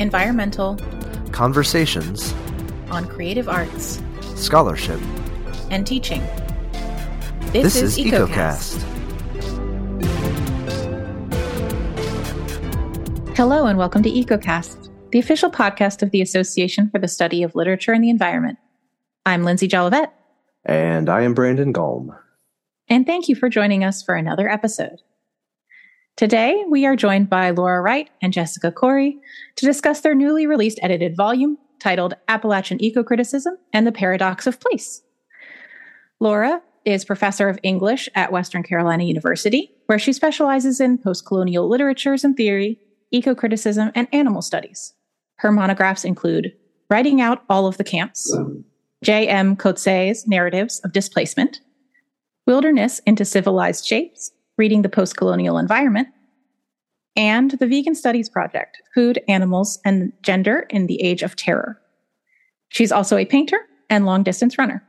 environmental, conversations, on creative arts, scholarship, and teaching. This, is EcoCast. Hello, and welcome to EcoCast, the official podcast of the Association for the Study of Literature and the Environment. I'm Lindsay Jolivette. And I am Brandon Galm. And thank you for joining us for another episode. Today, we are joined by Laura Wright and Jessica Cory to discuss their newly released edited volume titled Appalachian Ecocriticism and the Paradox of Place. Laura is professor of English at Western Carolina University, where she specializes in postcolonial literatures and theory, ecocriticism, and animal studies. Her monographs include Writing Out All of the Camps, J.M. Coetzee's Narratives of Displacement, Wilderness into Civilized Shapes, Reading the Postcolonial Environment, and the Vegan Studies Project Food, Animals, and Gender in the Age of Terror. She's also a painter and long distance runner.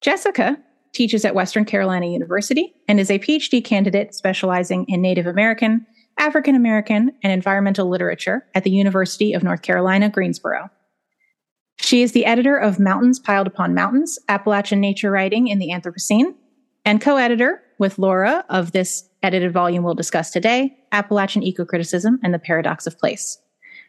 Jessica teaches at Western Carolina University and is a PhD candidate specializing in Native American, African American, and environmental literature at the University of North Carolina, Greensboro. She is the editor of Mountains Piled Upon Mountains Appalachian Nature Writing in the Anthropocene and co editor with Laura of this edited volume we'll discuss today Appalachian Ecocriticism and the Paradox of Place.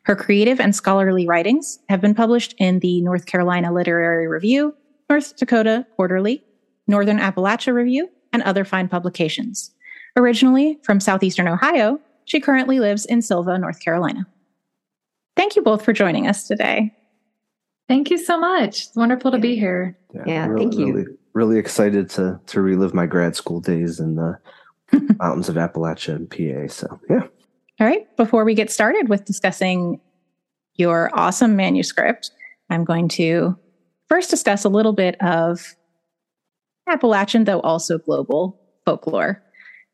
Her creative and scholarly writings have been published in the North Carolina Literary Review, North Dakota Quarterly, Northern Appalachia Review, and other fine publications. Originally from southeastern Ohio, she currently lives in Sylva, North Carolina. Thank you both for joining us today. Thank you so much. It's wonderful to be here. Yeah, yeah really, thank you. Really, really excited to to relive my grad school days in the mountains of Appalachia and PA. So yeah. All right. Before we get started with discussing your awesome manuscript, I'm going to first discuss a little bit of Appalachian, though also global folklore.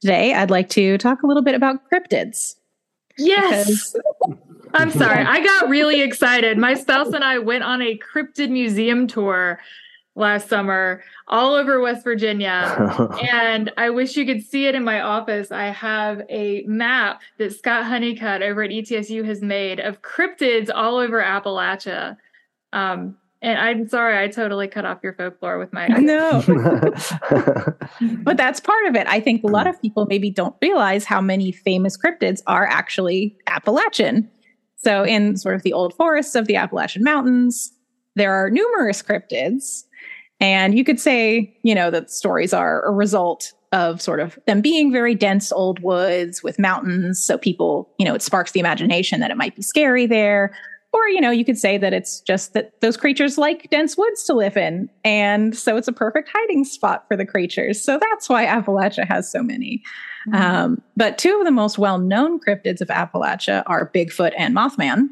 Today, I'd like to talk a little bit about cryptids. Yes. I'm sorry. I got really excited. My spouse and I went on a cryptid museum tour last summer all over West Virginia. and I wish you could see it in my office. I have a map that Scott Honeycutt over at ETSU has made of cryptids all over Appalachia. Um, and I'm sorry, I totally cut off your folklore with my. No. but that's part of it. I think a lot of people maybe don't realize how many famous cryptids are actually Appalachian. So, in sort of the old forests of the Appalachian Mountains, there are numerous cryptids and you could say, you know, that stories are a result of sort of them being very dense old woods with mountains. So people, you know, it sparks the imagination that it might be scary there. Or, you know, you could say that it's just that those creatures like dense woods to live in. And so it's a perfect hiding spot for the creatures. So that's why Appalachia has so many. Mm-hmm. Um, but two of the most well known cryptids of Appalachia are Bigfoot and Mothman,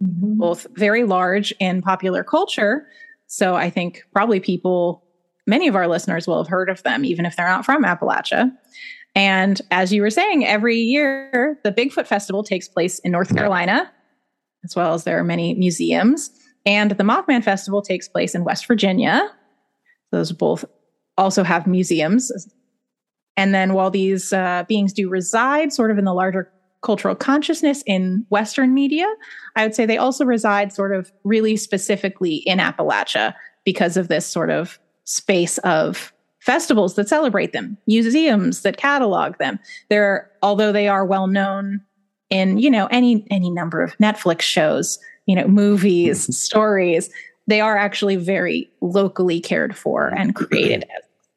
mm-hmm. both very large in popular culture so I think probably people, many of our listeners will have heard of them, even if they're not from Appalachia. And as you were saying, every year the Bigfoot Festival takes place in North Carolina, as well as there are many museums. And the Mothman Festival takes place in West Virginia. Those both also have museums. And then while these uh, beings do reside sort of in the larger cultural consciousness in Western media, I would say they also reside sort of really specifically in Appalachia because of this sort of space of festivals that celebrate them, museums that catalog them. They're although they are well known in, you know, any any number of Netflix shows, you know, movies, mm-hmm. stories, they are actually very locally cared for and created.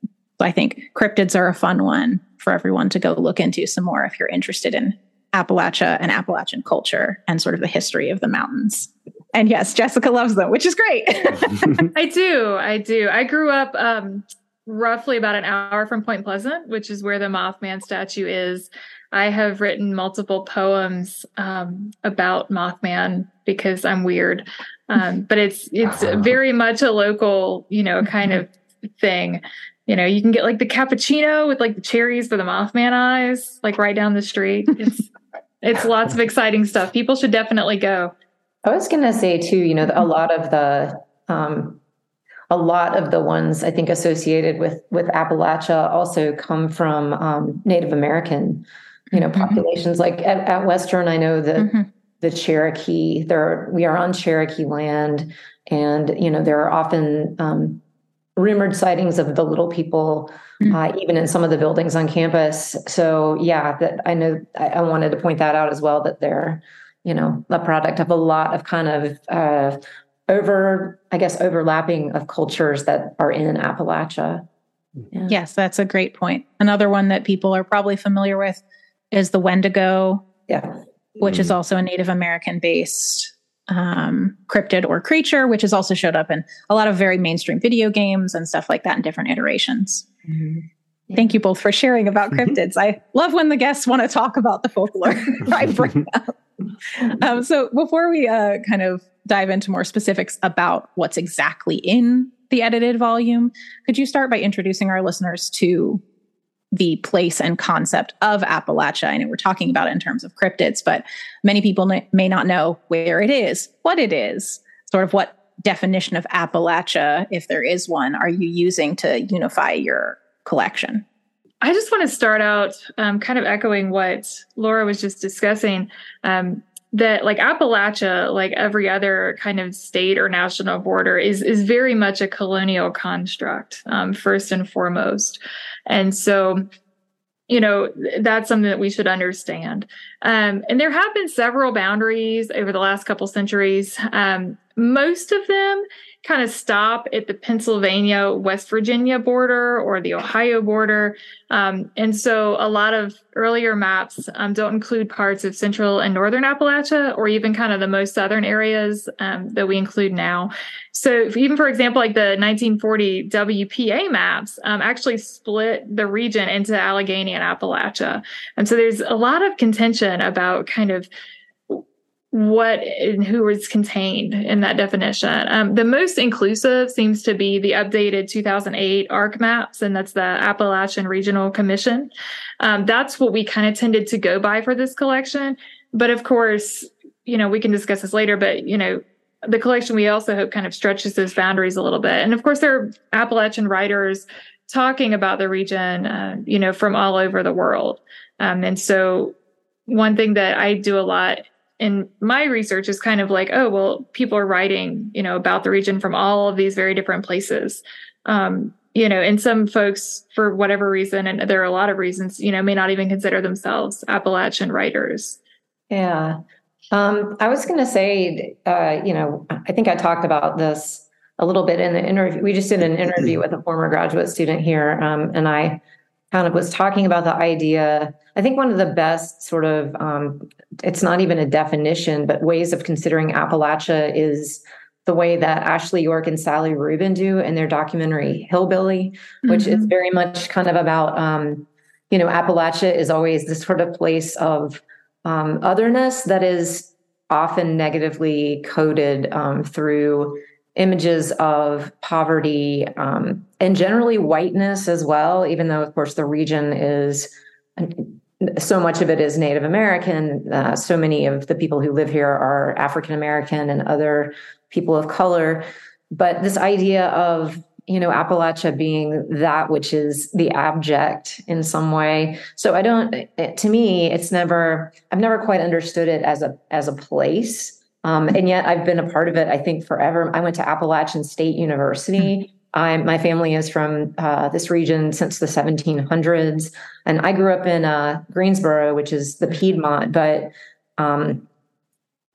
So I think cryptids are a fun one for everyone to go look into some more if you're interested in Appalachia and Appalachian culture and sort of the history of the mountains. And yes, Jessica loves them, which is great. I do. I do. I grew up um, roughly about an hour from Point Pleasant, which is where the Mothman statue is. I have written multiple poems um, about Mothman because I'm weird, um, but it's it's very much a local, you know, kind of thing. You know, you can get like the cappuccino with like the cherries for the Mothman eyes, like right down the street. It's it's lots of exciting stuff. People should definitely go. I was going to say too, you know, a lot of the um, a lot of the ones I think associated with with Appalachia also come from um, Native American, you know, mm-hmm. populations. Like at, at, Western, I know that mm-hmm. the Cherokee. There, we are on Cherokee land, and you know there are often um, rumored sightings of the little people, mm-hmm. uh, even in some of the buildings on campus. So yeah, that I know I, I, wanted to point that out as well. That they're you know a product of a lot of kind of uh, over, I guess, overlapping of cultures that are in Appalachia. Yeah. Yes, that's a great point. Another one that people are probably familiar with is the Wendigo. Yeah. Which mm. is also a Native American based um, cryptid or creature, which has also showed up in a lot of very mainstream video games and stuff like that in different iterations. Mm-hmm. Yeah. Thank you both for sharing about mm-hmm. cryptids. I love when the guests want to talk about the folklore I bring up. Um, so before we uh, kind of dive into more specifics about what's exactly in the edited volume, could you start by introducing our listeners to the place and concept of Appalachia? I know we're talking about it in terms of cryptids, but many people may not know where it is, what it is, sort of what definition of Appalachia, if there is one, are you using to unify your collection? I just want to start out um, kind of echoing what Laura was just discussing. Um, that like Appalachia, like every other kind of state or national border, is is very much a colonial construct, um, first and foremost. And so, you know, that's something that we should understand. Um, and there have been several boundaries over the last couple centuries. Um, most of them kind of stop at the Pennsylvania West Virginia border or the Ohio border. Um, and so a lot of earlier maps um, don't include parts of central and northern Appalachia or even kind of the most southern areas um, that we include now. So even for example, like the 1940 WPA maps um, actually split the region into Allegheny and Appalachia. And so there's a lot of contention about kind of what and who is contained in that definition. Um, the most inclusive seems to be the updated 2008 ARC maps, and that's the Appalachian Regional Commission. Um, that's what we kind of tended to go by for this collection. But of course, you know, we can discuss this later, but, you know, the collection we also hope kind of stretches those boundaries a little bit. And of course, there are Appalachian writers talking about the region, uh, you know, from all over the world. Um, and so one thing that I do a lot in my research is kind of like, oh, well, people are writing, you know, about the region from all of these very different places. Um, you know, and some folks, for whatever reason, and there are a lot of reasons, you know, may not even consider themselves Appalachian writers. Yeah. Um, I was going to say, uh, you know, I think I talked about this a little bit in the interview. We just did an interview with a former graduate student here, um, and I kind of was talking about the idea. I think one of the best sort of, um, it's not even a definition, but ways of considering Appalachia is the way that Ashley York and Sally Rubin do in their documentary Hillbilly, which mm-hmm. is very much kind of about, um, you know, Appalachia is always this sort of place of um, otherness that is often negatively coded um, through images of poverty um, and generally whiteness as well, even though, of course, the region is so much of it is Native American. Uh, so many of the people who live here are African American and other people of color. But this idea of you know Appalachia being that which is the abject in some way. So I don't. It, to me, it's never. I've never quite understood it as a as a place um, and yet I've been a part of it, I think, forever. I went to Appalachian State University. I, my family is from uh, this region since the 1700s. And I grew up in uh, Greensboro, which is the Piedmont. But, um,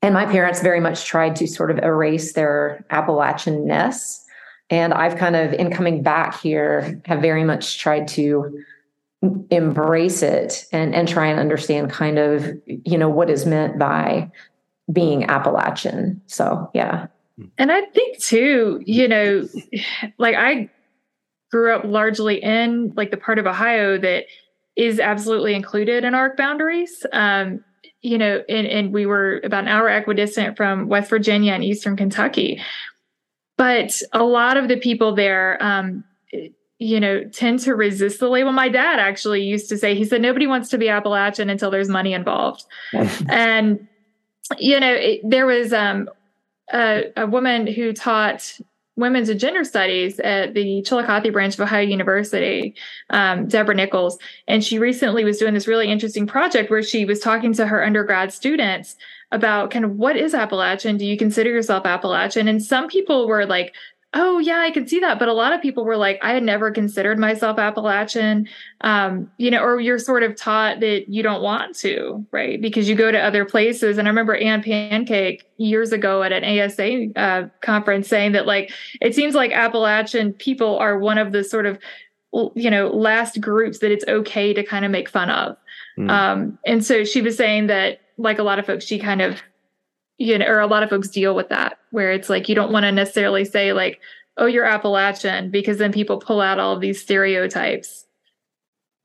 and my parents very much tried to sort of erase their Appalachian ness. And I've kind of, in coming back here, have very much tried to embrace it and and try and understand kind of you know what is meant by being Appalachian. So, yeah. And I think too, you know, like I grew up largely in like the part of Ohio that is absolutely included in ARC boundaries. Um, you know, and, and we were about an hour equidistant from West Virginia and Eastern Kentucky. But a lot of the people there, um, you know, tend to resist the label. My dad actually used to say, he said, nobody wants to be Appalachian until there's money involved. and you know, it, there was um, a, a, woman who taught women's and gender studies at the Chillicothe branch of Ohio University, um, Deborah Nichols. And she recently was doing this really interesting project where she was talking to her undergrad students about kind of what is Appalachian? Do you consider yourself Appalachian? And some people were like, oh yeah i can see that. But a lot of people were like i had never considered myself appalachian um, you know or you're sort of taught that you don't want to right? Because you go to other places. And i remember Ann Pancake years ago at an asa uh, conference saying that like it seems like appalachian people are one of the sort of you know last groups that it's okay to kind of make fun of. Mm. um, and so she was saying that like a lot of folks she kind of you know, or a lot of folks deal with that where it's like you don't want to necessarily say like, oh, you're Appalachian because then people pull out all of these stereotypes.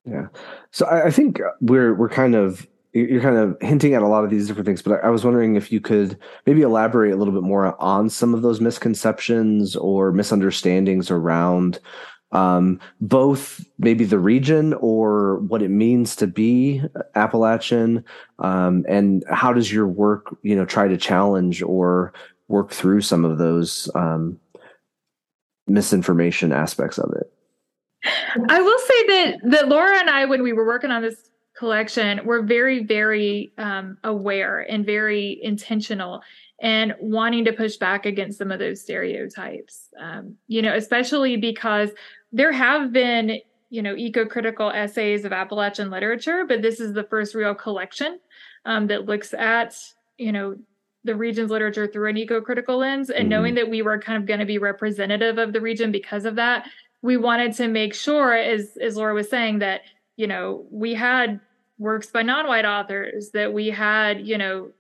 Yeah. So I, I think we're we're kind of you're kind of hinting at a lot of these different things, but I, I was wondering if you could maybe elaborate a little bit more on some of those misconceptions or misunderstandings around um, both maybe the region or what it means to be Appalachian, um, and how does your work, you know, try to challenge or work through some of those um, misinformation aspects of it. I will say that that Laura and I, when we were working on this collection, were very, very um, aware and very intentional and wanting to push back against some of those stereotypes. Um, you know, especially because there have been, you know, eco-critical essays of Appalachian literature, but this is the first real collection um, that looks at, you know, the region's literature through an eco-critical lens. And mm-hmm. knowing that we were kind of going to be representative of the region because of that, we wanted to make sure, as as Laura was saying, that you know we had works by non-white authors, that we had you know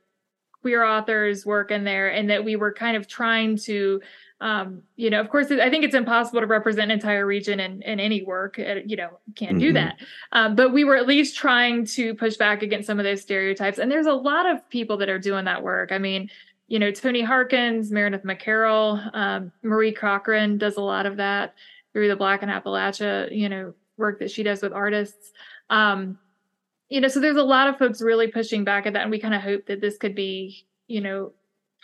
queer authors work in there, and that we were kind of trying to um, you know, of course, I think it's impossible to represent an entire region in, in any work. Uh, you know, can't do mm-hmm. that. Um, but we were at least trying to push back against some of those stereotypes. And there's a lot of people that are doing that work. I mean, you know, Tony Harkins, Meredith McCarroll, um, Marie Cochran does a lot of that through the Black and Appalachia, you know, work that she does with artists. Um, you know, so there's a lot of folks really pushing back at that. And we kind of hope that this could be, you know,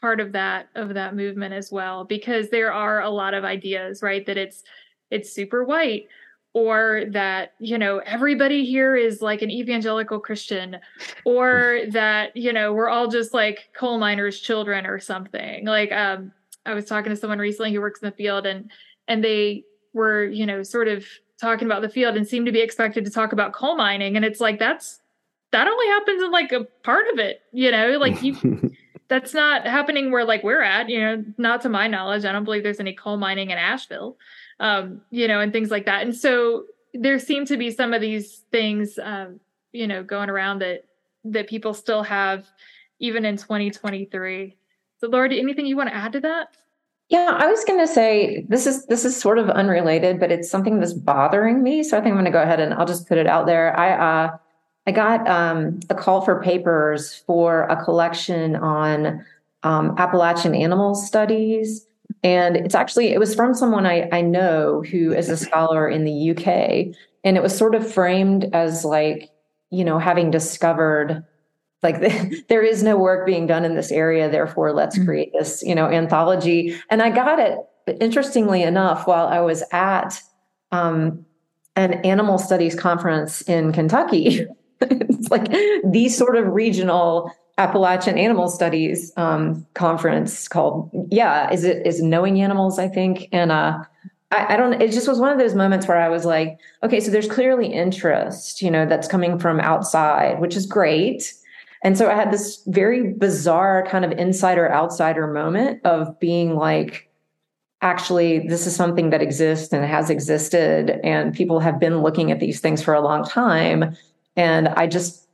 part of that of that movement as well because there are a lot of ideas right that it's it's super white or that you know everybody here is like an evangelical christian or that you know we're all just like coal miners children or something like um i was talking to someone recently who works in the field and and they were you know sort of talking about the field and seem to be expected to talk about coal mining. And it's like that's that only happens in like a part of it you know? Like you that's not happening where like we're at you know? Not to my knowledge. I don't believe there's any coal mining in asheville um, you know and things like that. And so there seem to be some of these things um, you know going around that that people still have even in 2023 so laura anything you want to add to that yeah i was going to say this is this is sort of unrelated but it's something that's bothering me so i think i'm going to go ahead and i'll just put it out there i uh I got um, a call for papers for a collection on um, Appalachian animal studies. And it's actually, it was from someone I, I know who is a scholar in the UK. And it was sort of framed as like, you know, having discovered like the, there is no work being done in this area. Therefore, let's mm-hmm. create this, you know, anthology. And I got it, interestingly enough, while I was at um, an animal studies conference in Kentucky. it's like the sort of regional Appalachian Animal Studies um, conference called yeah is it is knowing animals I think and uh, I, I, don't it just was one of those moments where I was like okay so there's clearly interest you know that's coming from outside which is great and so I had this very bizarre kind of insider outsider moment of being like actually this is something that exists and has existed and people have been looking at these things for a long time and I just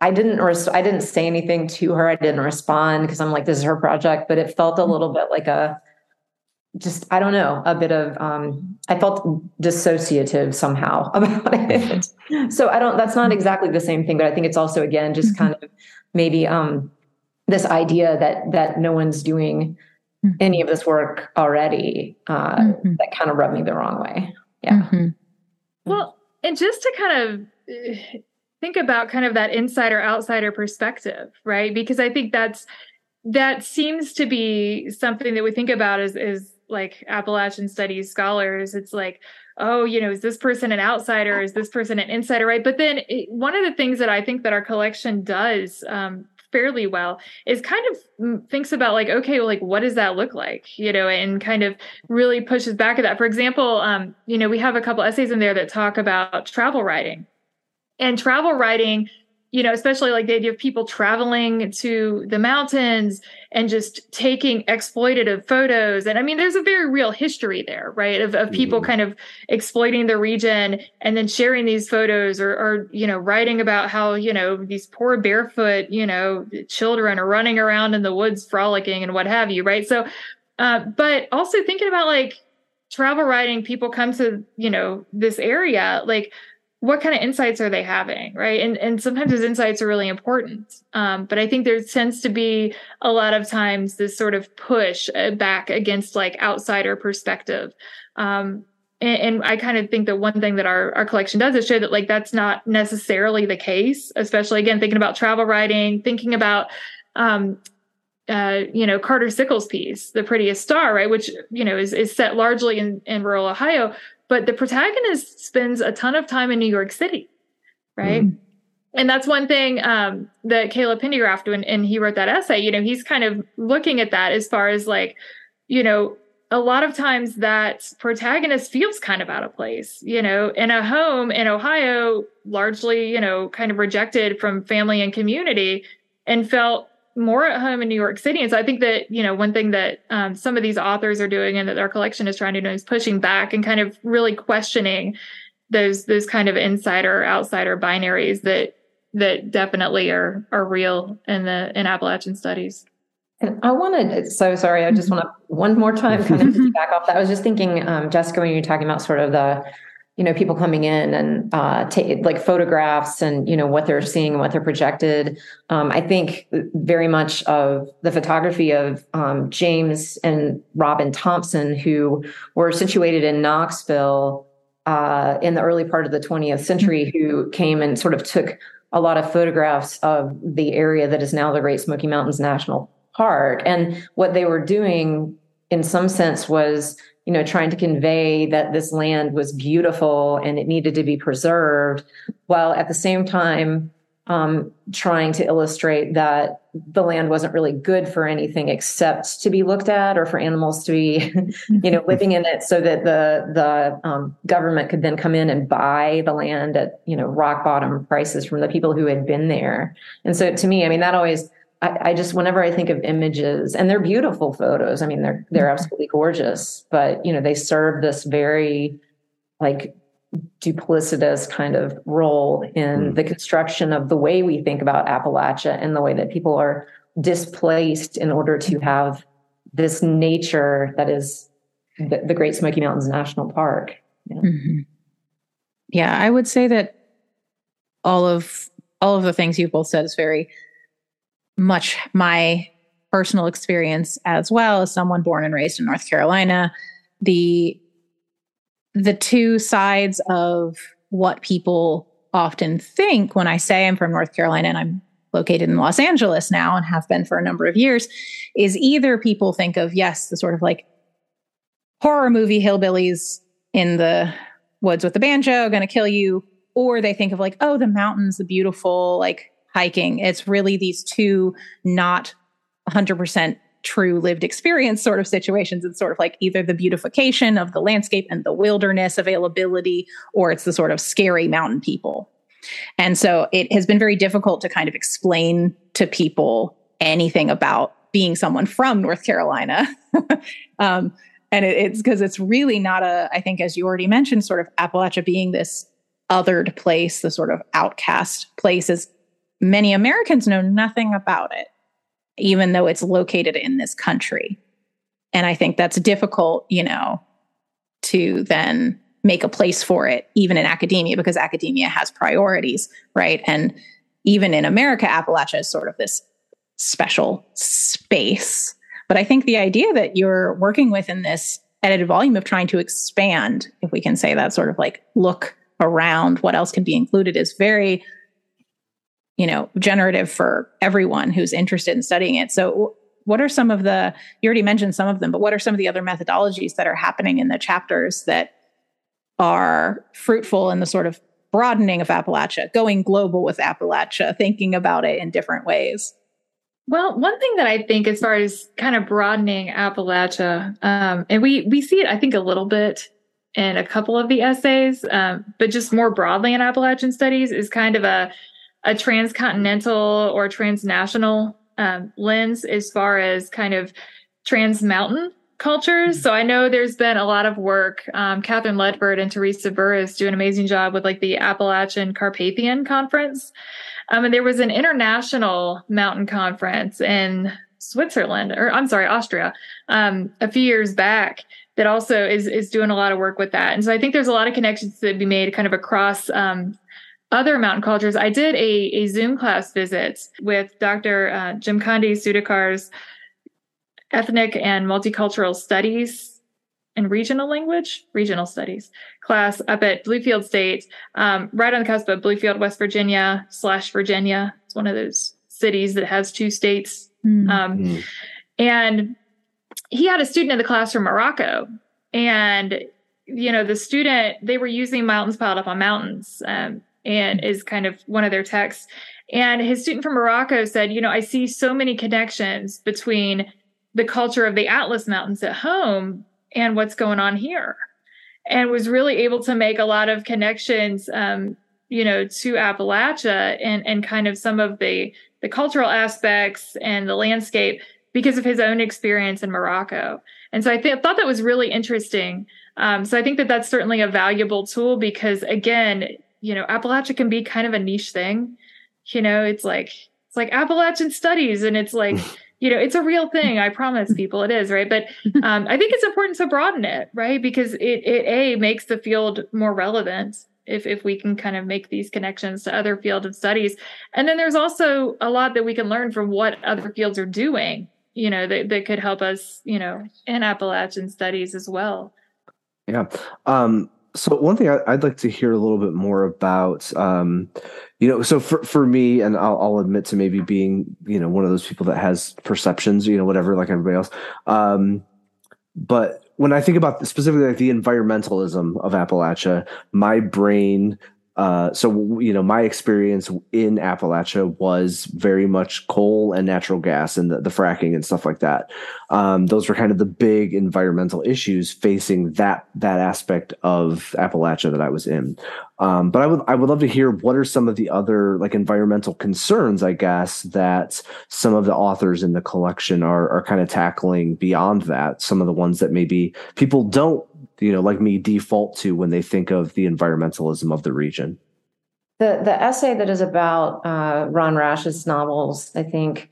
I didn't res- I didn't say anything to her. I didn't respond because I'm like this is her project, but it felt a little bit like a just I don't know a bit of um, I felt dissociative somehow about it. so I don't. That's not exactly the same thing, but I think it's also again just mm-hmm. kind of maybe um, this idea that that no one's doing mm-hmm. any of this work already uh, mm-hmm. that kind of rubbed me the wrong way. Yeah. Mm-hmm. Well, and just to kind of think about kind of that insider outsider perspective, right? Because I think that's that seems to be something that we think about as is like Appalachian studies scholars. It's like, oh, you know, is this person an outsider? Is this person an insider? Right. But then it, one of the things that I think that our collection does um, fairly well is kind of mm, thinks about like okay well, like what does that look like you know and kind of really pushes back at that for example um, you know we have a couple essays in there that talk about travel writing and travel writing you know, especially like the idea of people traveling to the mountains and just taking exploitative photos. And I mean, there's a very real history there, right? Of, of people mm-hmm. kind of exploiting the region and then sharing these photos or, or, you know, writing about how, you know, these poor barefoot, you know, children are running around in the woods frolicking and what have you, right? So, uh, but also thinking about like travel writing, people come to, you know, this area, like, what kind of insights are they having right? And and sometimes those insights are really important. Um, but i think there tends to be a lot of times this sort of push uh, back against like outsider perspective. Um, and, and, i kind of think that one thing that our, our collection does is show that like that's not necessarily the case especially again thinking about travel writing thinking about um, uh, you know Carter Sickels' piece, "The Prettiest Star," right, which you know is is set largely in in rural Ohio, but the protagonist spends a ton of time in New York City, right? Mm. And that's one thing um, that Caleb Pendergraft, when and he wrote that essay, you know, he's kind of looking at that as far as like, you know, a lot of times that protagonist feels kind of out of place, you know, in a home in Ohio, largely, you know, kind of rejected from family and community and felt more at home in New York City. And so I think that, you know, one thing that um, some of these authors are doing and that our collection is trying to do is pushing back and kind of really questioning those those kind of insider outsider binaries that that definitely are are real in the in Appalachian studies. And I wanted, so sorry, I just want to one more time kind of back off that. I was just thinking, um, Jessica, when you were talking about sort of the you know people coming in and uh, take like photographs and you know what they're seeing and what they're projected. Um, i think very much of the photography of um, james and robin thompson who were situated in knoxville uh, in the early part of the 20th century who came and sort of took a lot of photographs of the area that is now the great smoky mountains national park. And what they were doing in some sense was you know, trying to convey that this land was beautiful and it needed to be preserved, while at the same time um, trying to illustrate that the land wasn't really good for anything except to be looked at or for animals to be, you know, living in it, so that the the um, government could then come in and buy the land at you know rock bottom prices from the people who had been there. And so, to me, I mean, that always I, I, just whenever I think of images, and they're beautiful photos. I mean, they're they're mm-hmm. absolutely gorgeous, but you know, they serve this very like duplicitous kind of role in mm. the construction of the way we think about Appalachia and the way that people are displaced in order to have this nature that is the, the Great Smoky Mountains National Park. Yeah. Mm-hmm. yeah, I would say that all of all of the things you both said is very much my personal experience as well as someone born and raised in North Carolina. The the two sides of what people often think when I say I'm from North Carolina and I'm located in Los Angeles now and have been for a number of years is either people think of yes the sort of like horror movie hillbillies in the woods with the banjo going to kill you or they think of like oh the mountains the beautiful like hiking. It's really these two not 100% true lived experience sort of situations. It's sort of like either the beautification of the landscape and the wilderness availability, or it's the sort of scary mountain people. And so it has been very difficult to kind of explain to people anything about being someone from North Carolina. um, and it, it's because it's really not a, I think, as you already mentioned, sort of Appalachia being this othered place, the sort of outcast place is many Americans know nothing about it, even though it's located in this country. And I think that's difficult, you know, to then make a place for it, even in academia, because academia has priorities, right? And even in America, Appalachia is sort of this special space. But I think the idea that you're working with in this edited volume of trying to expand, if we can say that, sort of like look around what else can be included is very you know, generative for everyone who's interested in studying it. So what are some of the you already mentioned some of them, but what are some of the other methodologies that are happening in the chapters that are fruitful in the sort of broadening of Appalachia, going global with Appalachia, thinking about it in different ways? Well, one thing that I think, as far as kind of broadening Appalachia, um, and we we see it, I think, a little bit in a couple of the essays, um, but just more broadly in Appalachian studies, is kind of a a transcontinental or transnational um, lens as far as kind of trans mountain cultures. So I know there's been a lot of work. Um, Katherine Ledford and Theresa Burriss do an amazing job with like the Appalachian Carpathian Conference. Um, and there was an international mountain conference in Switzerland, or I'm sorry, Austria, um, a few years back that also is is doing a lot of work with that. And so I think there's a lot of connections that be made kind of across um, other mountain cultures. I did a, a Zoom class visit with Dr. Uh, Jimkhandi Sudhakar's ethnic and multicultural studies and regional language, regional studies class up at Bluefield State, um, right on the cusp of Bluefield, West Virginia slash Virginia. It's one of those cities that has two states. Mm. Um, mm. And he had a student in the class from Morocco. And, you know, the student, they were using Mountains Piled Upon Mountains um, and is kind of one of their texts. And his student from Morocco said, you know, I see so many connections between the culture of the Atlas Mountains at home and what's going on here. And was really able to make a lot of connections, um, you know, to Appalachia and, and kind of some of the, the cultural aspects and the landscape because of his own experience in Morocco. And so I th- thought that was really interesting. Um, so I think that that's certainly a valuable tool because, again, you know, Appalachia can be kind of a niche thing. You know, it's like it's like Appalachian studies, and it's like you know it's a real thing i promise people it is right? But um, i think it's important to broaden it right? Because it, it a makes the field more relevant if if we can kind of make these connections to other field of studies. And then there's also a lot that we can learn from what other fields are doing you know that, that could help us you know in appalachian studies as well. Yeah. Um so one thing I, would like to hear a little bit more about, um, you know, so for, for me, and I'll, I'll, admit to maybe being, you know, one of those people that has perceptions, you know, whatever, like everybody else. Um, but when I think about specifically like the environmentalism of Appalachia, my brain uh, so you know, my experience in Appalachia was very much coal and natural gas and the, the fracking and stuff like that. Um, those were kind of the big environmental issues facing that that aspect of Appalachia that I was in. Um, but I would I would love to hear what are some of the other like environmental concerns, I guess, that some of the authors in the collection are are kind of tackling beyond that. Some of the ones that maybe people don't you know, like me default to when they think of the environmentalism of the region? The the essay that is about uh, Ron Rash's novels, I think,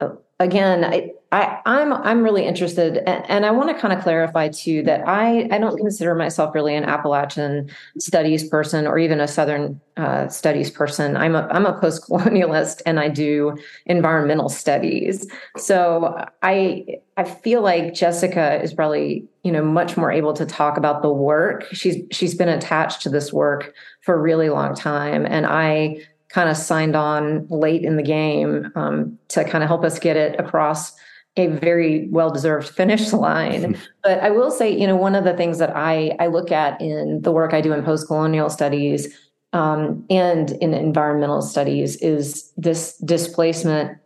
uh, again, I, I am I'm, I'm really interested, and, and I want to kind of clarify too that I I don't consider myself really an Appalachian studies person or even a Southern uh, studies person. I'm a I'm a post colonialist, and I do environmental studies. So I I feel like Jessica is probably you know much more able to talk about the work. She's she's been attached to this work for a really long time, and I kind of signed on late in the game um, to kind of help us get it across a very well-deserved finish line. but I will say, you know, one of the things that I I look at in the work I do in post-colonial studies um, and in environmental studies is this displacement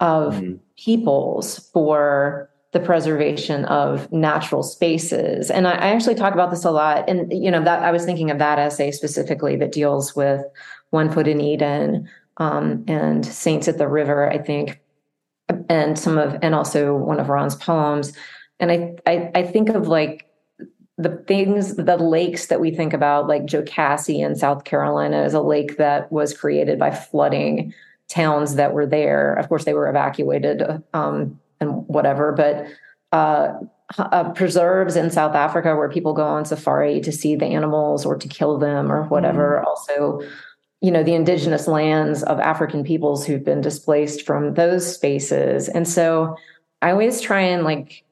of mm-hmm. peoples for the preservation of natural spaces. And I, I actually talk about this a lot. And you know, that I was thinking of that essay specifically that deals with One Foot in Eden um, and Saints at the River, I think and some of and also one of Ron's poems. And I I, I think of like the things, the lakes that we think about, like Jocassee in South Carolina, is a lake that was created by flooding towns that were there. Of course, they were evacuated um, and whatever, but uh, uh, preserves in South Africa where people go on safari to see the animals or to kill them or whatever. Mm. Also, you know the indigenous lands of african peoples who've been displaced from those spaces. And so i always try and like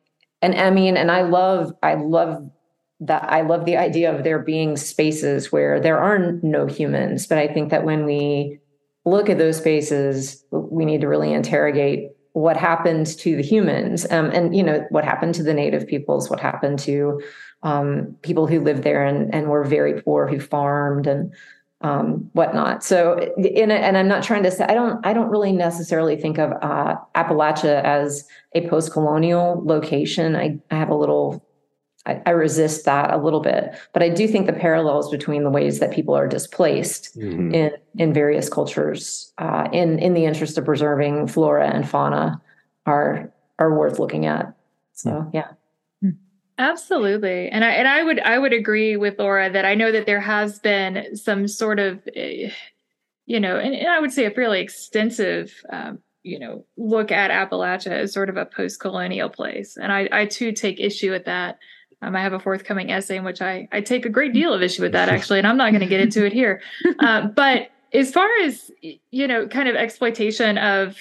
and i mean and i love i love that i love the idea of there being spaces where there are no humans. But i think that when we look at those spaces we need to really interrogate what happened to the humans. Um, and you know what happened to the native peoples what happened to um, people who lived there and, and were very poor who farmed and um, whatnot. So, in a, and I'm not trying to say I don't I don't really necessarily think of uh, Appalachia as a post-colonial location. I, I have a little I, I, resist that a little bit, but I do think the parallels between the ways that people are displaced mm-hmm. in in various cultures, uh, in in the interest of preserving flora and fauna, are are worth looking at. So, mm. yeah. Absolutely. And I and I would I would agree with Laura that I know that there has been some sort of eh, you know, and, and I would say a fairly extensive um, you know, look at Appalachia as sort of a post-colonial place. And I, I too take issue with that. Um, I have a forthcoming essay in which I, I take a great deal of issue with that actually, and I'm not going to get into it here. Uh, but as far as you know, kind of exploitation of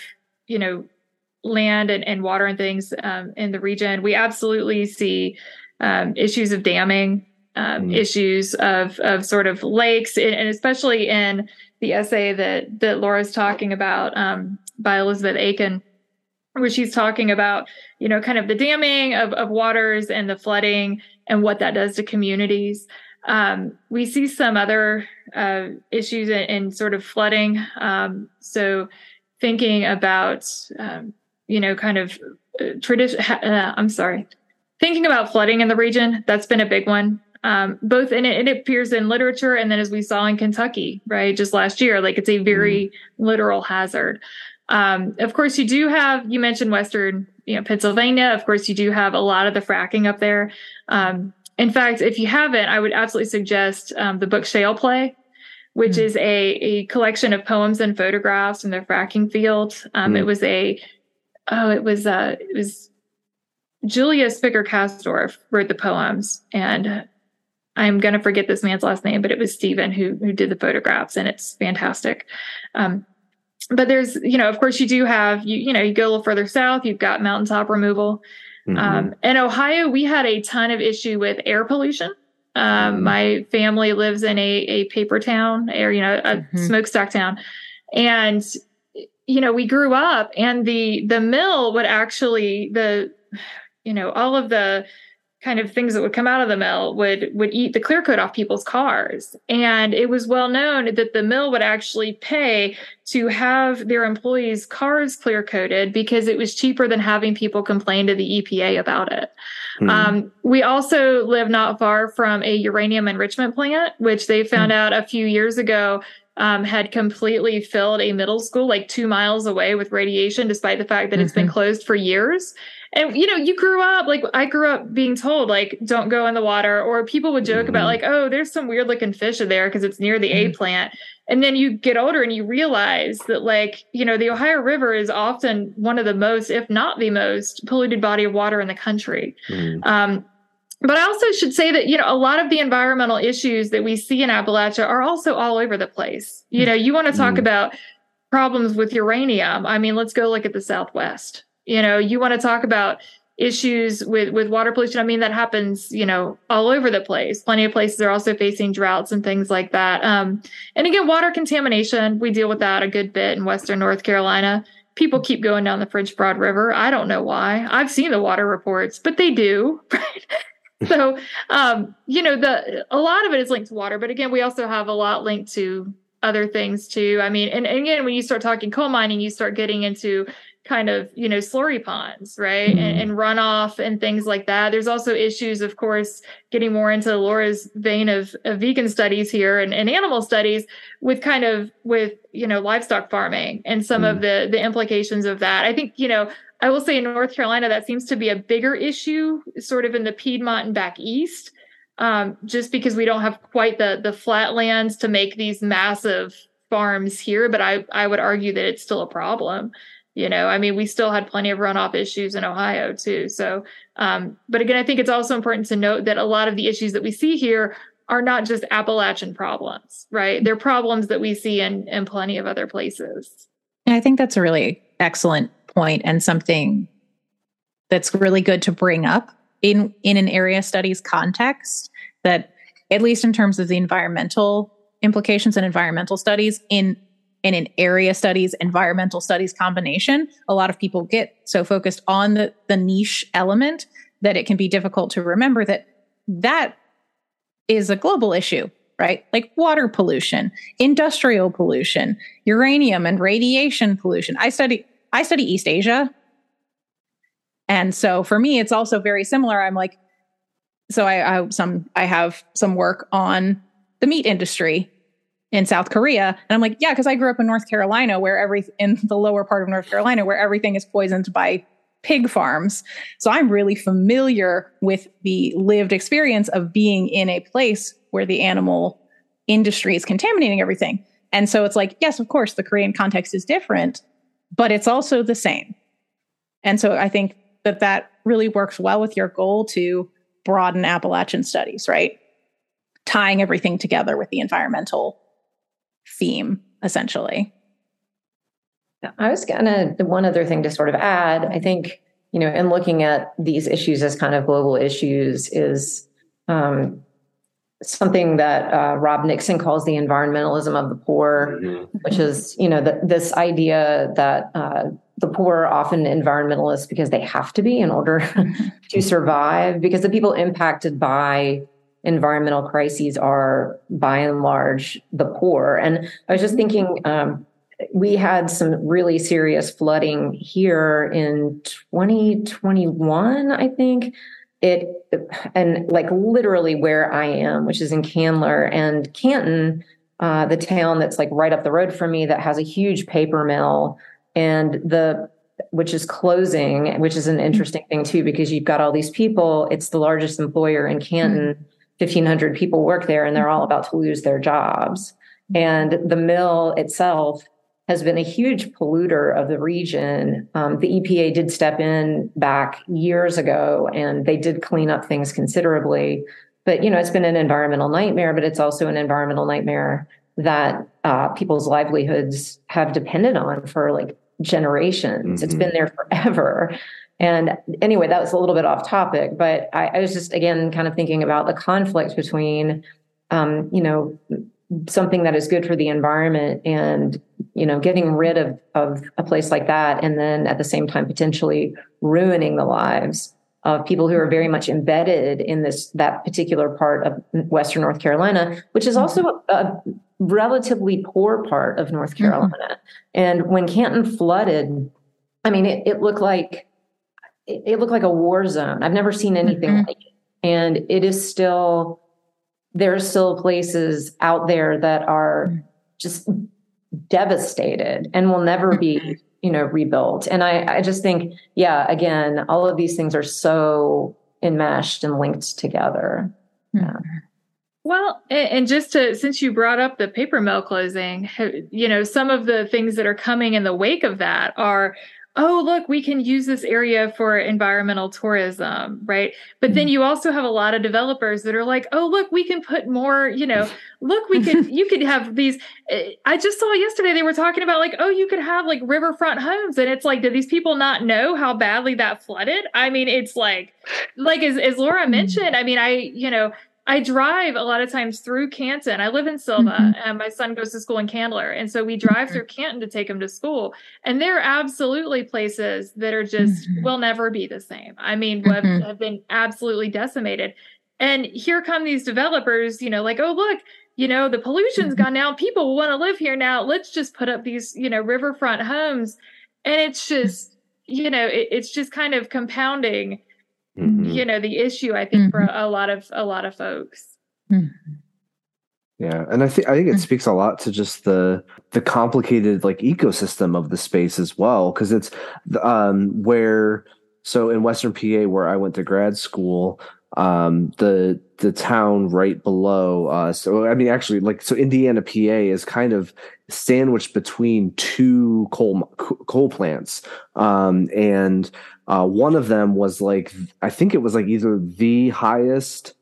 you know land and, and water and things um, in the region, we absolutely see um, issues of damming, um, mm. issues of of sort of lakes, and, especially in the essay that that Laura's talking about um, by Elizabeth Aiken, where she's talking about you know kind of the damming of, of waters and the flooding and what that does to communities. Um, we see some other uh, issues in, in, sort of flooding. Um, so thinking about um, you know, kind of uh, tradition. Uh, I'm sorry, thinking about flooding in the region. That's been a big one. Um, both in it, it appears in literature, and then as we saw in Kentucky, right, just last year, like it's a very mm. literal hazard. Um, of course, you do have. You mentioned Western, you know, Pennsylvania. Of course, you do have a lot of the fracking up there. Um, in fact, if you haven't, I would absolutely suggest um, the book Shale Play which mm. is a, a collection of poems and photographs from the fracking field. Um, mm. It was a oh, it was uh, it was Julia Spicher Kasdorf wrote the poems, and I'm gonna forget this man's last name, but it was Stephen who who did the photographs, and it's fantastic. Um, but there's, you know, of course, you do have you you know you go a little further south, you've got mountaintop removal. Mm-hmm. Um, in Ohio, we had a ton of issue with air pollution. Um, mm-hmm. My family lives in a, a paper town, or you know, a mm-hmm. smokestack town, and you know, we grew up and the the mill would actually the you know, all of the kind of things that would come out of the mill would would eat the clear coat off people's cars and it was well known that the mill would actually pay to have their employees cars clear coated because it was cheaper than having people complain to the EPA about it mm. um, we also live not far from a uranium enrichment plant which they found mm. out a few years ago um, had completely filled a middle school like two miles away with radiation, despite the fact that mm-hmm. it's been mm-hmm. closed for years. And you know, you grew up like I grew up being told like don't go in the water, or people would joke mm-hmm. about like, oh, there's some weird looking fish in there because it's near the mm-hmm. A plant. And then you get older and you realize that like, you know, the Ohio River is often one of the most, if not the most, polluted body of water in the country. Mm-hmm. Um, but I also should say that, you know, a lot of the environmental issues that we see in Appalachia are also all over the place. You know, you want to talk mm. about problems with uranium. I mean, let's go look at the Southwest. You know, you want to talk about issues with with water pollution. I mean, that happens, you know, all over the place. Plenty of places are also facing droughts and things like that. Um, and again, water contamination, we deal with that a good bit in Western North Carolina. People keep going down the French Broad River. I don't know why. I've seen the water reports, but they do, right? so um, you know the a lot of it is linked to water but again we also have a lot linked to other things too i mean and, and again when you start talking coal mining you start getting into kind of you know slurry ponds right mm-hmm. and, and, runoff and things like that there's also issues of course getting more into laura's vein of, of vegan studies here and, and, animal studies with kind of with you know livestock farming and some mm-hmm. of the the implications of that i think you know I will say in North Carolina, that seems to be a bigger issue, sort of in the Piedmont and back east, um, just because we don't have quite the the flatlands to make these massive farms here. But I I would argue that it's still a problem. You know, I mean, we still had plenty of runoff issues in Ohio too. So, um, but again, I think it's also important to note that a lot of the issues that we see here are not just Appalachian problems, right? They're problems that we see in in plenty of other places. I think that's a really excellent point and something that's really good to bring up in in an area studies context that at least in terms of the environmental implications and environmental studies in in an area studies environmental studies combination a lot of people get so focused on the the niche element that it can be difficult to remember that that is a global issue right? Like water pollution, industrial pollution, uranium and radiation pollution. I study I study East Asia. And so for me it's also very similar. I'm like so I, I some I have some work on the meat industry in South Korea. And I'm like, yeah, because I grew up in North Carolina where every in the lower part of North Carolina where everything is poisoned by pig farms. So I'm really familiar with the lived experience of being in a place where the animal industry is contaminating everything. And so it's like, yes, of course, the Korean context is different, but it's also the same. And so I think that that really works well with your goal to broaden Appalachian studies, right? Tying everything together with the environmental theme, essentially. I was gonna one other thing to sort of add. I think you know, in looking at these issues as kind of global issues, is um, something that uh, Rob Nixon calls the environmentalism of the poor, mm-hmm. which is you know the, this idea that uh, the poor are often environmentalists because they have to be in order to survive, because the people impacted by environmental crises are by and large the poor. And I was just thinking. Um, we had some really serious flooding here in 2021, I think. It and like literally where I am, which is in Candler and Canton, uh, the town that's like right up the road from me that has a huge paper mill and the which is closing, which is an mm-hmm. interesting thing too, because you've got all these people. It's the largest employer in Canton. Mm-hmm. 1,500 people work there, and they're all about to lose their jobs. Mm-hmm. And the mill itself has been a huge polluter of the region. Um, the EPA did step in back years ago and they did clean up things considerably. But, you know, it's been an environmental nightmare, but it's also an environmental nightmare that uh, people's livelihoods have depended on for like generations. Mm-hmm. It's been there forever. And anyway, that was a little bit off topic, but I, I was just, again, kind of thinking about the conflict between, um, you know, something that is good for the environment and you know getting rid of of a place like that and then at the same time potentially ruining the lives of people who are very much embedded in this that particular part of western north carolina which is also a, a relatively poor part of north mm-hmm. carolina mm-hmm. and when canton flooded i mean it, it looked like it, it, looked like a war zone i've never seen anything mm-hmm. like it and it is still there are still places out there that are mm. just devastated and will never be you know rebuilt. And i i just think yeah again all of these things are so enmeshed and linked together. Mm. Yeah. Well, and just to, since you brought up the paper mill closing, you know, some of the things that are coming in the wake of that are oh, look, we can use this area for environmental tourism, right? But then mm-hmm. you also have a lot of developers that are like, oh, look, we can put more, you know, look, we could, you could have these. Eh, I just saw yesterday they were talking about like, oh, you could have like riverfront homes. And it's like, do these people not know how badly that flooded? I mean, it's like, like as, as Laura mm-hmm. mentioned, I mean, I, you know, I drive a lot of times through Canton. I live in Sylva, mm-hmm. and my son goes to school in Candler. And so we drive mm-hmm. through Canton to take him to school. And there are absolutely places that are just mm-hmm. will never be the same. I mean, have, mm-hmm. have been absolutely decimated. And here come these developers, you know, like, oh, look, you know, the pollution's mm-hmm. gone down. People want to live here now. Let's just put up these, you know, riverfront homes. And it's just, you know, it, it's just kind of compounding mm-hmm. you know the issue i think mm-hmm. for a, lot of a lot of folks mm-hmm. yeah and i think i think it mm-hmm. speaks a lot to just the the complicated like ecosystem of the space as well because it's um where so in western pa where i went to grad school um the the town right below uh so i mean actually like so indiana pa is kind of sandwiched between two coal coal plants um and uh, one of them was like, I think it was like either the highest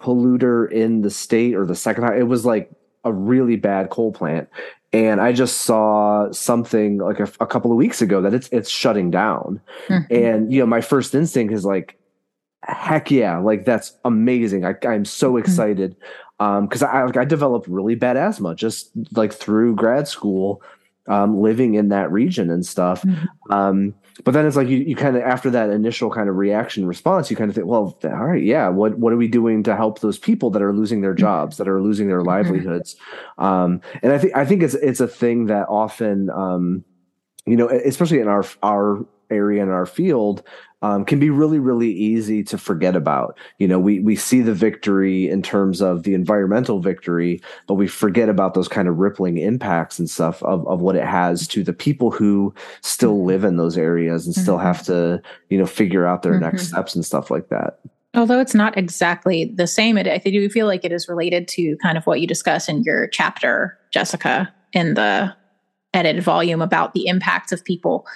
polluter in the state or the second high. It was like a really bad coal plant. And I just saw something like a, a couple of weeks ago that it's it's shutting down. Mm-hmm. And you know, my first instinct is like, heck yeah, like that's amazing. I, I'm so mm-hmm. excited because um, I like I developed really bad asthma just like through grad school, um, living in that region and stuff. Mm-hmm. Um, but then it's like you, you kind of after that initial kind of reaction response you kind of think well all right yeah what what are we doing to help those people that are losing their jobs that are losing their livelihoods um, and i think i think it's it's a thing that often um, you know especially in our our area in our field um, can be really really easy to forget about you know we we see the victory in terms of the environmental victory but we forget about those kind of rippling impacts and stuff of, of what it has to the people who still mm-hmm. live in those areas and mm-hmm. still have to you know figure out their mm-hmm. next steps and stuff like that although it's not exactly the same it, i do feel like it is related to kind of what you discuss in your chapter jessica in the edited volume about the impacts of people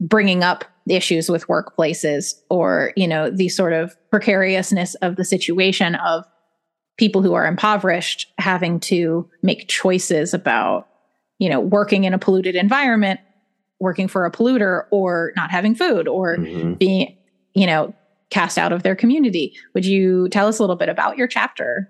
bringing up issues with workplaces or you know the sort of precariousness of the situation of people who are impoverished having to make choices about you know working in a polluted environment working for a polluter or not having food or mm-hmm. being you know cast out of their community would you tell us a little bit about your chapter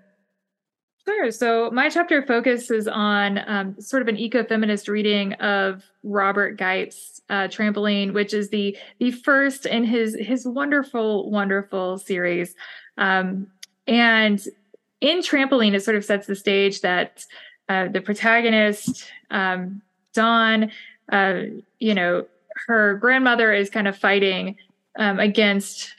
Sure. So my chapter focuses on um, sort of an ecofeminist reading of Robert Gipe's uh, Trampoline, which is the the first in his his wonderful, wonderful series. Um, and in Trampoline, it sort of sets the stage that uh, the protagonist, um, Dawn, uh, you know, her grandmother is kind of fighting um, against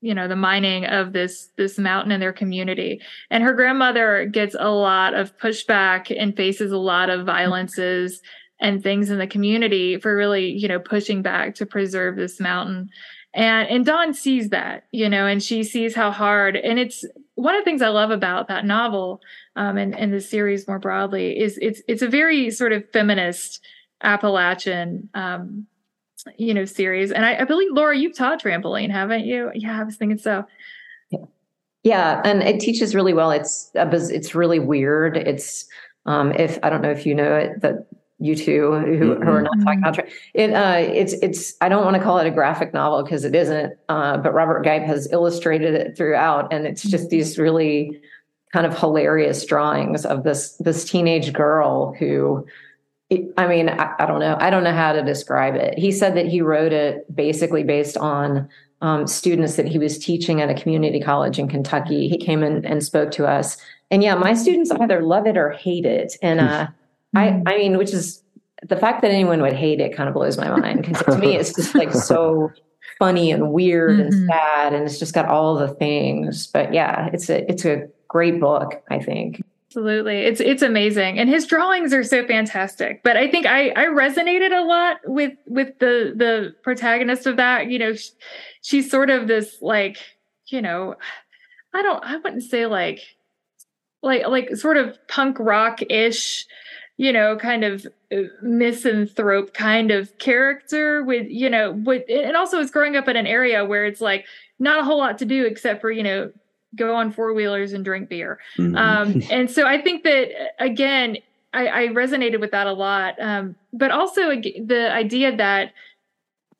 you know the mining of this this mountain in their community. And her grandmother gets a lot of pushback and faces a lot of violences and things in the community for really you know pushing back to preserve this mountain. And and dawn sees that you know and she sees how hard and it's one of the things i love about that novel um, and and the series more broadly is it's it's a very sort of feminist appalachian um, you know series. And I, I, believe laura you've taught trampoline haven't you? Yeah i was thinking so. Yeah. And it teaches really well. It's uh, it's really weird. It's um if i don't know if you know it that you two who, mm-hmm. who are not talking about it uh it's it's i don't want to call it a graphic novel because it isn't uh but robert gipe has illustrated it throughout and it's just these really kind of hilarious drawings of this this teenage girl who I mean, I, I, don't know. I don't know how to describe it. He said that he wrote it basically based on um, students that he was teaching at a community college in Kentucky. He came in and spoke to us, and yeah, my students either love it or hate it. And uh, I, I mean, which is the fact that anyone would hate it kind of blows my mind because to me, it's just like so funny and weird mm-hmm. and sad, and it's just got all the things. But yeah, it's a it's a great book. I think. Absolutely. It's it's amazing. And his drawings are so fantastic. But I think I I resonated a lot with with the the protagonist of that, you know, she, she's sort of this like, you know, I don't I wouldn't say like like like sort of punk rock-ish, you know, kind of uh, misanthrope kind of character with, you know, with and also is growing up in an area where it's like not a whole lot to do except for, you know, go on four wheelers and drink beer. Mm-hmm. Um, and so I think that again, I, I resonated with that a lot. Um, but also the idea that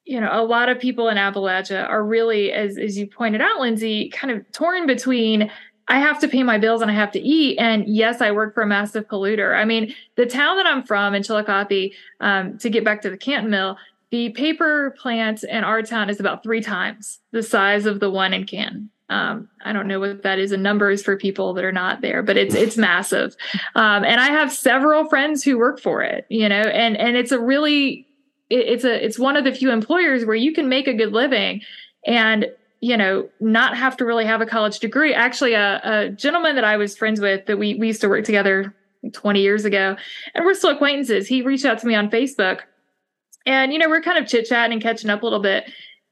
you know a lot of people in Appalachia are really, as as you pointed out, Lindsay, kind of torn between. I have to pay my bills and I have to eat. And yes, I work for a massive polluter. I mean, the town that I'm from in Chillicothe, um, to get back to the Canton Mill, the paper plant in our town is about three times the size of the one in Canton. Um, I don't know what that is in numbers for people that are not there, but it's it's massive. Um, and I have several friends who work for it, you know, and and it's a really it, it's a it's one of the few employers where you can make a good living and you know not have to really have a college degree. Actually, a, a gentleman that I was friends with that we we used to work together 20 years ago, and we're still acquaintances. He reached out to me on Facebook, and you know we're kind of chit chatting and catching up a little bit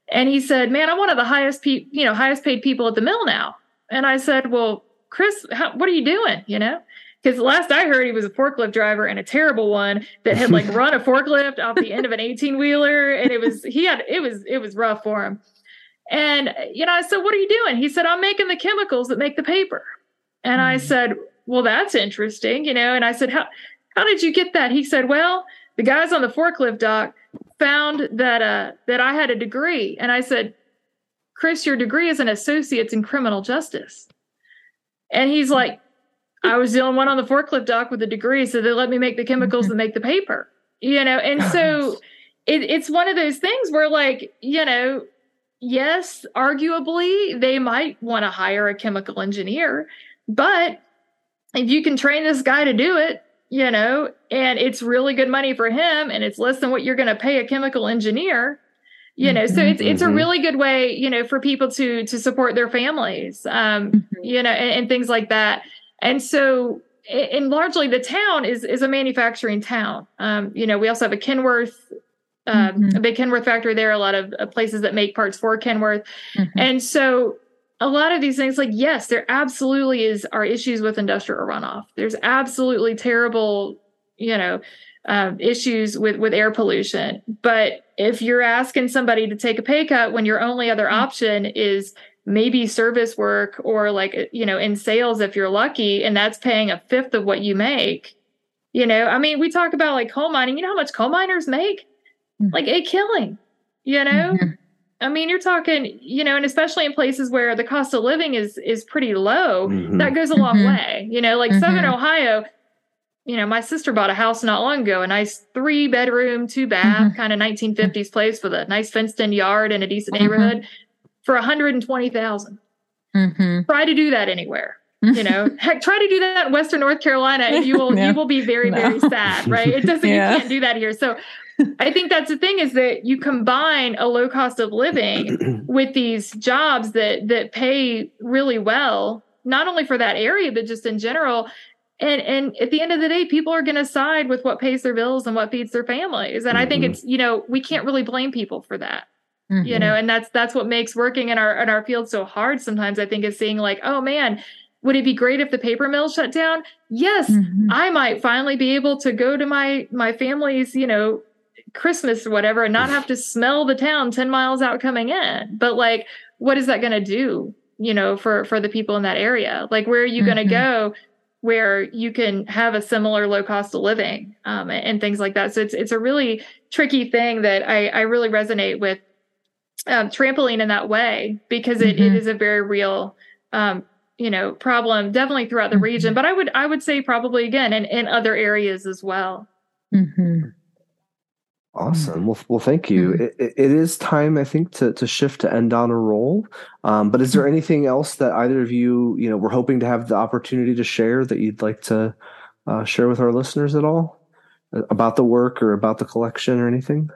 and he said, "Man, I'm one of the highest pe- you know highest paid people at the mill now." And I said, "Well, Chris, how, what are you doing? You know?" Because last I heard, he was a forklift driver and a terrible one that had like run a forklift off the end of an 18 wheeler, and it was he had it was it was rough for him. And you know, I said, "What are you doing?" He said, "I'm making the chemicals that make the paper." And I hmm. said, "Well, that's interesting, you know." And I said, "How how did you get that?" He said, "Well, the guys on the forklift dock found that uh, that I had a degree, and I said, "Chris, your degree is an associate's in criminal justice." And he's like, "I was the only one on the forklift dock with a degree, so they let me make the chemicals that make the paper." You know, and so it, it's one of those things where, like, you know, yes, arguably they might want to hire a chemical engineer, but if you can train this guy to do it, you know, and it's really good money for him and it's less than what you're going to pay a chemical engineer you know, mm-hmm. so it's it's a mm-hmm. really good way, you know, for people to to support their families, um, mm-hmm. you know, and, and things like that. And so and largely the town is is a manufacturing town. Um, you know, we also have a Kenworth um, mm-hmm. a big Kenworth factory there, a lot of uh, places that make parts for Kenworth. Mm-hmm. And so a lot of these things, like, yes, there absolutely is are issues with industrial runoff. There's absolutely terrible, you know, um, issues with with air pollution. But if you're asking somebody to take a pay cut when your only other mm-hmm. option is maybe service work or like you know in sales if you're lucky and that's paying a fifth of what you make you know i mean we talk about like coal mining you know how much coal miners make mm-hmm. like a killing, you know? Mm-hmm. I mean, you're talking, you know, and especially in places where the cost of living is is pretty low, mm-hmm. that goes a long mm-hmm. way. You know, like Southern mm-hmm. Ohio, you know, my sister bought a house not long ago, a nice three bedroom, two bath, kind of 1950s place with a nice fenced in yard and a decent neighborhood for 120,000. Try to do that anywhere you know heck try to do that in western north carolina and you will yeah. you will be very no. very sad right it doesn't yeah. you can't do that here so I think that's the thing is that you combine a low cost of living with these jobs that that pay really well, not only for that area but just in general. And and at the end of the day, people are going to side with what pays their bills and what feeds their families. And mm-hmm. I think mm-hmm. it's you know we can't really blame people for that. Mm-hmm. You know, and that's that's what makes working in our in our field so hard. Sometimes I think is seeing like, oh man, would it be great if the paper mill shut down? Yes, mm-hmm. I might finally be able to go to my my family's, you know, Christmas or whatever and not have to smell the town 10 miles out coming in. But like, what is that going to do, you know, for, for the people in that area? Like, where are you mm-hmm. going to go where you can have a similar low cost of living um, and, and, things like that? So it's, it's a really tricky thing that I, I really resonate with um, trampoline in that way because it, mm-hmm. it is a very real, um, you know, problem definitely throughout the mm-hmm. region, but I would, I would say probably again in, in other areas as well. Mm-hmm. Awesome. Well, well, thank you. Mm-hmm. It, it is time, I think, to, to shift to end on a roll. Um, but is there mm-hmm. anything else that either of you, you know, we're hoping to have the opportunity to share that you'd like to uh, share with our listeners at all uh, about the work or about the collection or anything?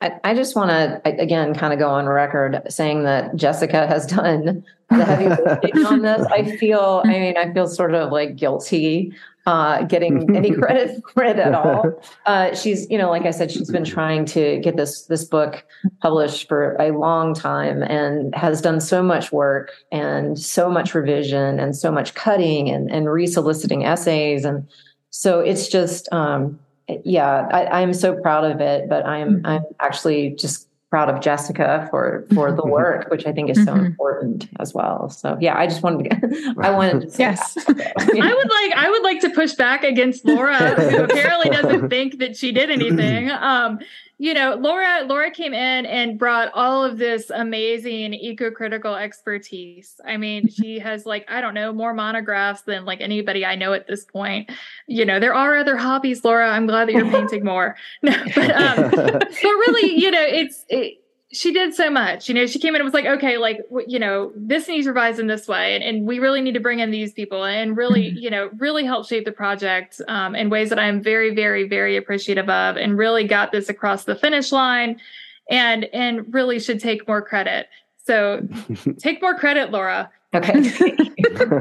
I, I just want to again kind of go on record saying that Jessica has done the heavy lifting on this. I feel, I mean, I feel sort of like guilty uh, getting any credit for it at all. Uh, she's, you know, like I said, she's been trying to get this this book published for a long time and has done so much work and so much revision and so much cutting and and resoliciting essays and so it's just um, yeah, I, I'm so proud of it. But I'm I'm actually just proud of Jessica for for the work, which I think is so mm-hmm. important as well. So yeah, I just wanted to get, I wanted to yes. I would like I would like to push back against Laura, who apparently doesn't think that she did anything. Um, you know, Laura Laura came in and brought all of this amazing eco-critical expertise. I mean, she has like I don't know more monographs than like anybody I know at this point. You know, there are other hobbies, Laura. I'm glad that you're painting more. No, but um, but really, you know, it's it, she did so much. You know, she came in and was like, okay, like, you know, this needs revised in this way. And, and we really need to bring in these people and really, mm-hmm. you know, really help shape the project um, in ways that I'm very, very, very appreciative of and really got this across the finish line and, and really should take more credit. So take more credit, Laura. Okay.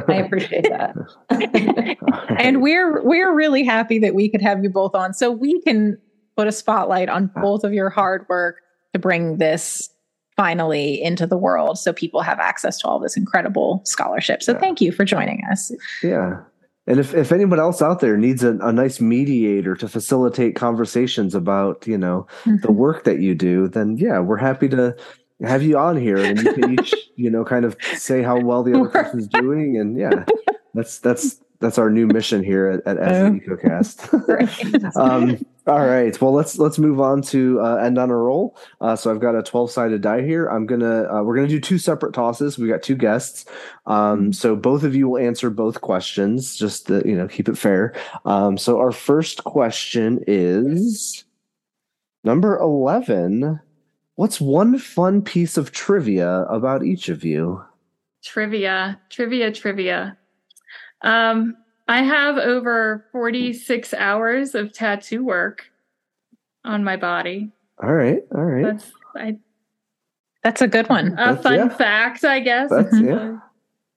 I appreciate that. and we're, we're really happy that we could have you both on so we can put a spotlight on both of your hard work to bring this finally into the world so people have access to all this incredible scholarship. So yeah. thank you for joining us. Yeah. And if, if anyone else out there needs a, a nice mediator to facilitate conversations about, you know, mm-hmm. the work that you do, then yeah, we're happy to have you on here and you can each, you know, kind of say how well the other person's doing. And yeah, that's, that's, that's our new mission here at, at As oh. EcoCast. um, all right. Well, let's let's move on to uh, end on a roll. Uh, so I've got a twelve sided die here. I'm gonna uh, we're gonna do two separate tosses. We got two guests. Um, so both of you will answer both questions. Just to, you know keep it fair. Um, so our first question is. Number 11. What's one fun piece of trivia about each of you? Trivia, trivia, trivia. Um, I have over 46 hours of tattoo work on my body. All right. All right. That's I, That's a good one. a That's- fun yeah. fact, I guess. That's- yeah.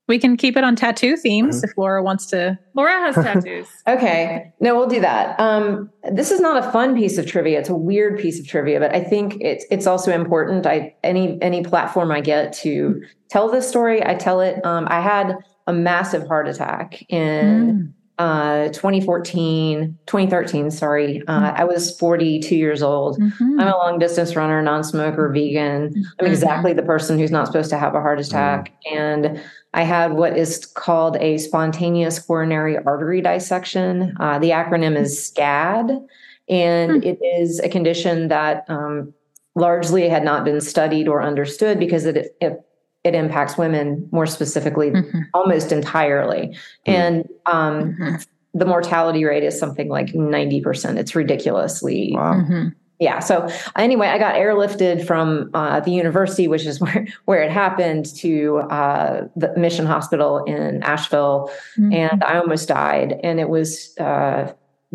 We can keep it on tattoo themes if Laura wants to. Laura has tattoos. Okay. No, we'll do that. Um, this is not a fun piece of trivia. It's a weird piece of trivia, but I think it's it's also important. I any any platform I get to tell this story, I tell it. Um, I had a massive heart attack in uh 2014, 2013, sorry. Uh, I was 42 years old. Mhm. I'm a long distance runner, non-smoker, vegan. I'm exactly the person who's not supposed to have a heart attack. And I had what is called a spontaneous coronary artery dissection. Uh, the acronym is SCAD, and it is a condition that um, largely had not been studied or understood because it, it it impacts women more specifically, Mhm. almost entirely. And um, Mhm. the mortality rate is something like 90%. It's ridiculously Wow. Mhm. yeah so anyway i got airlifted from uh, the university which is where, where it happened to uh, the mission hospital in asheville Mhm. and i almost died and it was uh,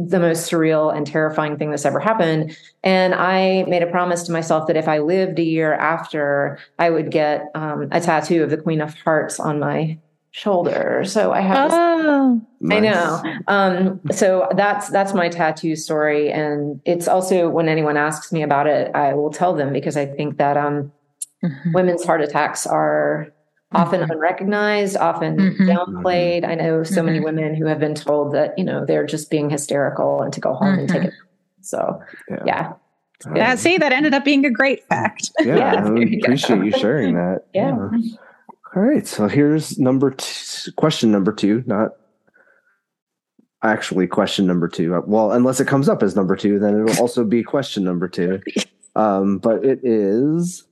the most surreal and terrifying thing that's ever happened. And i made a promise to myself that if i lived a year after i would get um, a tattoo of the queen of hearts on my shoulder. So i have this Oh, I know. Um, so that's that's my tattoo story, and it's also when anyone asks me about it, I will tell them because I think that um, Mhm. women's heart attacks are often unrecognized, often Mhm. downplayed. I know so many Mhm. women who have been told that you know they're just being hysterical and to go home and take Mhm. it. So Yeah. yeah, that see that ended up being a great fact. Yeah, Yeah, I there you go. appreciate you sharing that. Yeah. All right. So here's number two, question number two, not actually question number two. Uh, Well, unless it comes up as number two, then it'll also be question number two. Um, but it is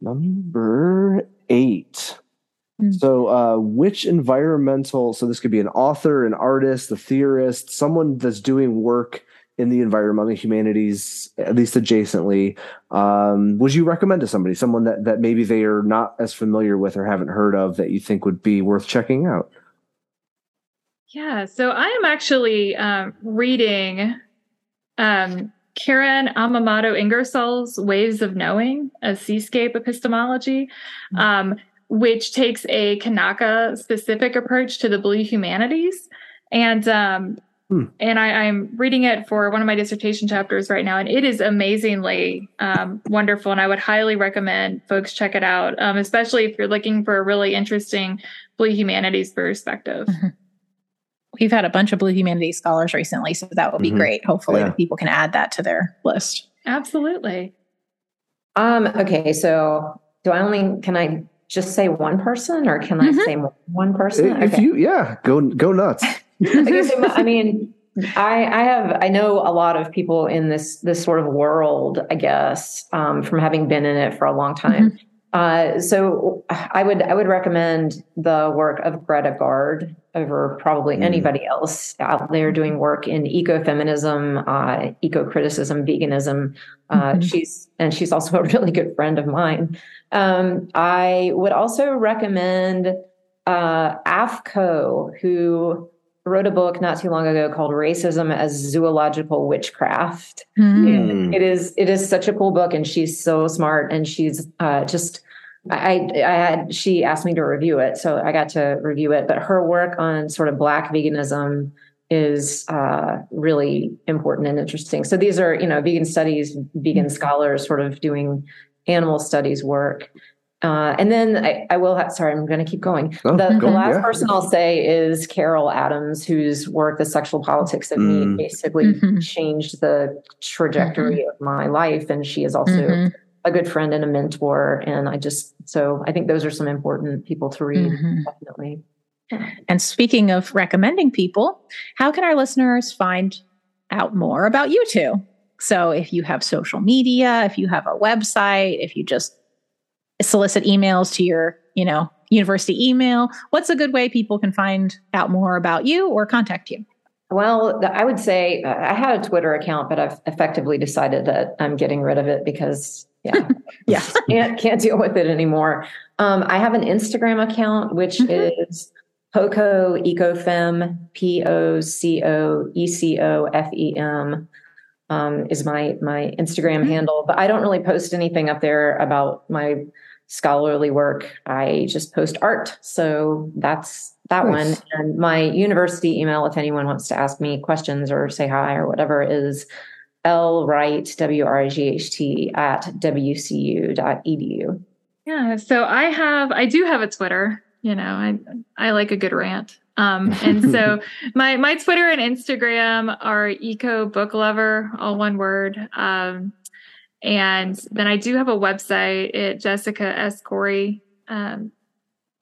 number eight. Hmm. So, uh, which environmental, so this could be an author, an artist, a theorist, someone that's doing work in the environmental humanities, at least adjacently, um, would you recommend to somebody, someone that, that maybe they are not as familiar with or haven't heard of that you think would be worth checking out? Yeah, so I am actually um, reading um, Karin Amimoto Ingersoll's Waves of Knowing, a seascape epistemology, um, which takes a Kanaka specific approach to the blue humanities. And um, Hmm. and I, I'm reading it for one of my dissertation chapters right now, and it is amazingly um, wonderful. And I would highly recommend folks check it out, um, especially if you're looking for a really interesting blue humanities perspective. We've had a bunch of blue humanities scholars recently, so that would be Mhm. great. Hopefully, Yeah. people can add that to their list. Absolutely. Um, okay, so do I only can I just say one person or can I Mhm. say one person? If Okay. you, yeah, go go nuts. Okay, so I mean, I I have I know a lot of people in this this sort of world, I guess, um, from having been in it for a long time. Uh, so I would I would recommend the work of Greta Gaard over probably Mm. anybody else out there doing work in ecofeminism, uh, eco criticism, veganism. Uh, Mhm. She's and she's also a really good friend of mine. Um, I would also recommend uh, Aph Ko, who wrote a book not too long ago called "Racism as Zoological Witchcraft." Mm. It is it is such a cool book, and she's so smart, and she's uh, just. I, I had she asked me to review it, so I got to review it. But her work on sort of Black veganism is uh, really important and interesting. So these are you know vegan studies, vegan scholars, sort of doing animal studies work. Uh, and then I, I will have, sorry, I'm going to keep going. Oh, the, go the last yeah. person I'll say is Carol Adams, whose work, The Sexual Politics of Mm. Meat, basically Mhm. changed the trajectory of my life. And she is also Mhm. a good friend and a mentor. And I just, so I think those are some important people to read, Mhm. definitely. And speaking of recommending people, how can our listeners find out more about you two? So if you have social media, if you have a website, if you just solicit emails to your, you know, university email, what's a good way people can find out more about you or contact you? Well, I would say I had a Twitter account, but I've effectively decided that I'm getting rid of it because, yeah, yeah, can't can't deal with it anymore. Um, I have an Instagram account which mm-hmm. is Poco Ecofem, P O C O E C O F E M. Um, is my my Instagram mm-hmm. handle, but I don't really post anything up there about my scholarly work. I just post art, so that's that nice. one. And my university email, if anyone wants to ask me questions or say hi or whatever, is lwright w r i g h t at wcu.edu. Yeah, so I have I do have a Twitter. You know, I I like a good rant. Um, and so my my Twitter and Instagram are eco book lover, all one word. Um, and then I do have a website at jessicascory um,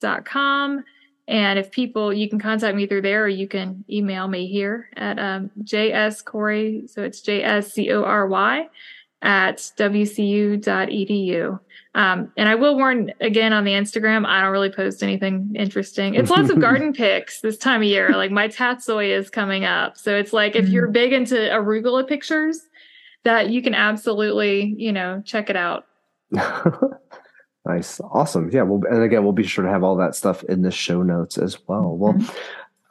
dot com. And if people, you can contact me through there or you can email me here at um, jscory. So it's J S C O R Y at wcu.edu. Um, and I will warn again on the Instagram, I don't really post anything interesting. It's lots of garden pics this time of year. Like my tatsoi is coming up. So it's like if you're mm. big into arugula pictures, that you can absolutely, you know, check it out. nice. Awesome. Yeah. Well, and again, we'll be sure to have all that stuff in the show notes as well. Well, mm-hmm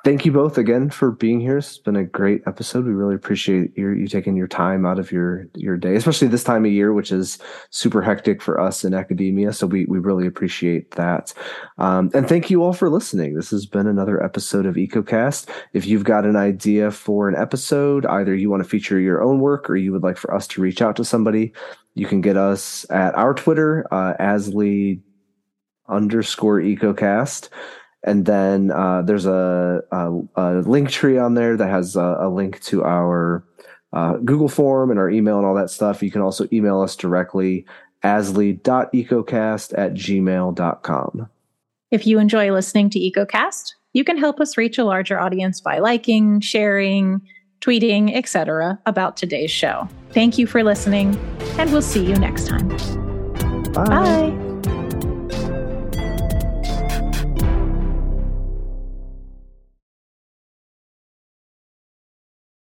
thank you both again for being here. It's been a great episode. We really appreciate you taking your time out of your your day, especially this time of year, which is super hectic for us in academia. So we we really appreciate that. Um, and thank you all for listening. This has been another episode of EcoCast. If you've got an idea for an episode, either you want to feature your own work or you would like for us to reach out to somebody, you can get us at our Twitter, uh, ASLE underscore EcoCast and then uh, there's a, a, a, link tree on there that has a, a link to our uh, Google form and our email and all that stuff. You can also email us directly, asle.ecocast at gmail.com. If you enjoy listening to EcoCast, you can help us reach a larger audience by liking, sharing, tweeting, etc. about today's show. Thank you for listening, and we'll see you next time. Bye. Bye.